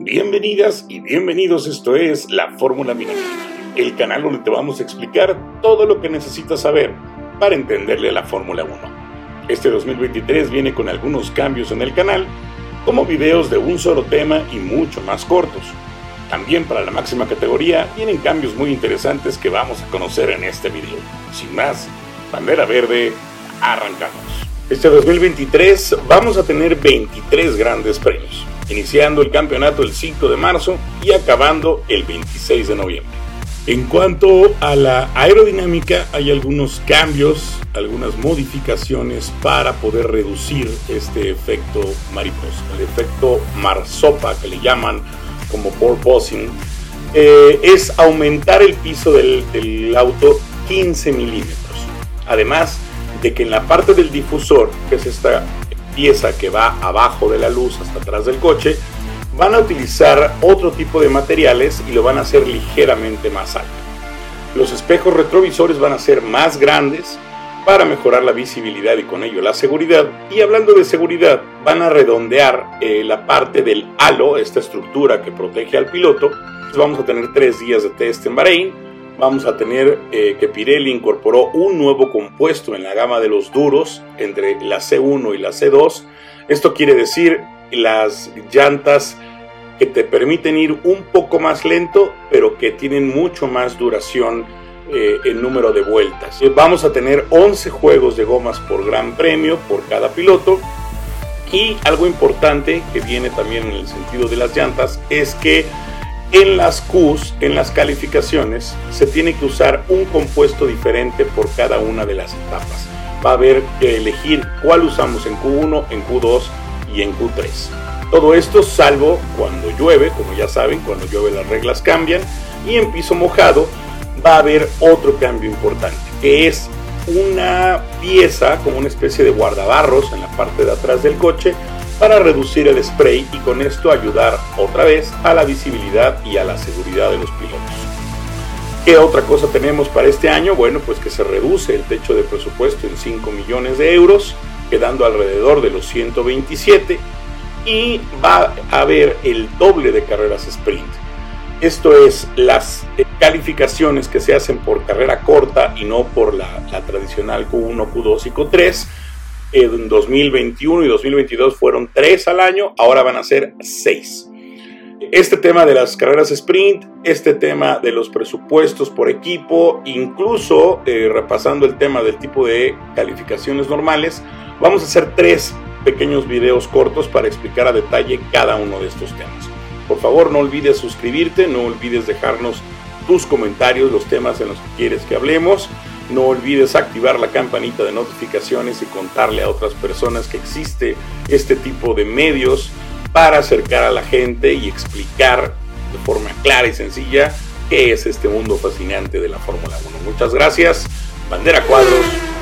Bienvenidas y bienvenidos, esto es La Fórmula Minera, el canal donde te vamos a explicar todo lo que necesitas saber para entenderle a la Fórmula 1. Este 2023 viene con algunos cambios en el canal, como videos de un solo tema y mucho más cortos. También para la máxima categoría vienen cambios muy interesantes que vamos a conocer en este video. Sin más, bandera verde, arrancamos. Este 2023 vamos a tener 23 grandes premios iniciando el campeonato el 5 de marzo y acabando el 26 de noviembre. En cuanto a la aerodinámica, hay algunos cambios, algunas modificaciones para poder reducir este efecto mariposa, el efecto marsopa que le llaman como porpoising, eh, es aumentar el piso del, del auto 15 milímetros. Además de que en la parte del difusor, que es esta pieza que va abajo de la luz hasta atrás del coche, van a utilizar otro tipo de materiales y lo van a hacer ligeramente más alto. Los espejos retrovisores van a ser más grandes para mejorar la visibilidad y con ello la seguridad. Y hablando de seguridad, van a redondear eh, la parte del halo, esta estructura que protege al piloto. Vamos a tener tres días de test en Bahrein vamos a tener eh, que Pirelli incorporó un nuevo compuesto en la gama de los duros entre la C1 y la C2. Esto quiere decir las llantas que te permiten ir un poco más lento, pero que tienen mucho más duración eh, en número de vueltas. Vamos a tener 11 juegos de gomas por gran premio por cada piloto. Y algo importante que viene también en el sentido de las llantas es que en las Qs, en las calificaciones, se tiene que usar un compuesto diferente por cada una de las etapas. Va a haber que elegir cuál usamos en Q1, en Q2 y en Q3. Todo esto salvo cuando llueve, como ya saben, cuando llueve las reglas cambian y en piso mojado va a haber otro cambio importante, que es una pieza como una especie de guardabarros en la parte de atrás del coche para reducir el spray y con esto ayudar otra vez a la visibilidad y a la seguridad de los pilotos. ¿Qué otra cosa tenemos para este año? Bueno, pues que se reduce el techo de presupuesto en 5 millones de euros, quedando alrededor de los 127 y va a haber el doble de carreras sprint. Esto es las calificaciones que se hacen por carrera corta y no por la, la tradicional Q1, Q2 y Q3 en 2021 y 2022 fueron tres al año, ahora van a ser seis. Este tema de las carreras sprint, este tema de los presupuestos por equipo, incluso eh, repasando el tema del tipo de calificaciones normales, vamos a hacer tres pequeños videos cortos para explicar a detalle cada uno de estos temas. Por favor, no olvides suscribirte, no olvides dejarnos tus comentarios, los temas en los que quieres que hablemos. No olvides activar la campanita de notificaciones y contarle a otras personas que existe este tipo de medios para acercar a la gente y explicar de forma clara y sencilla qué es este mundo fascinante de la Fórmula 1. Muchas gracias. Bandera Cuadros.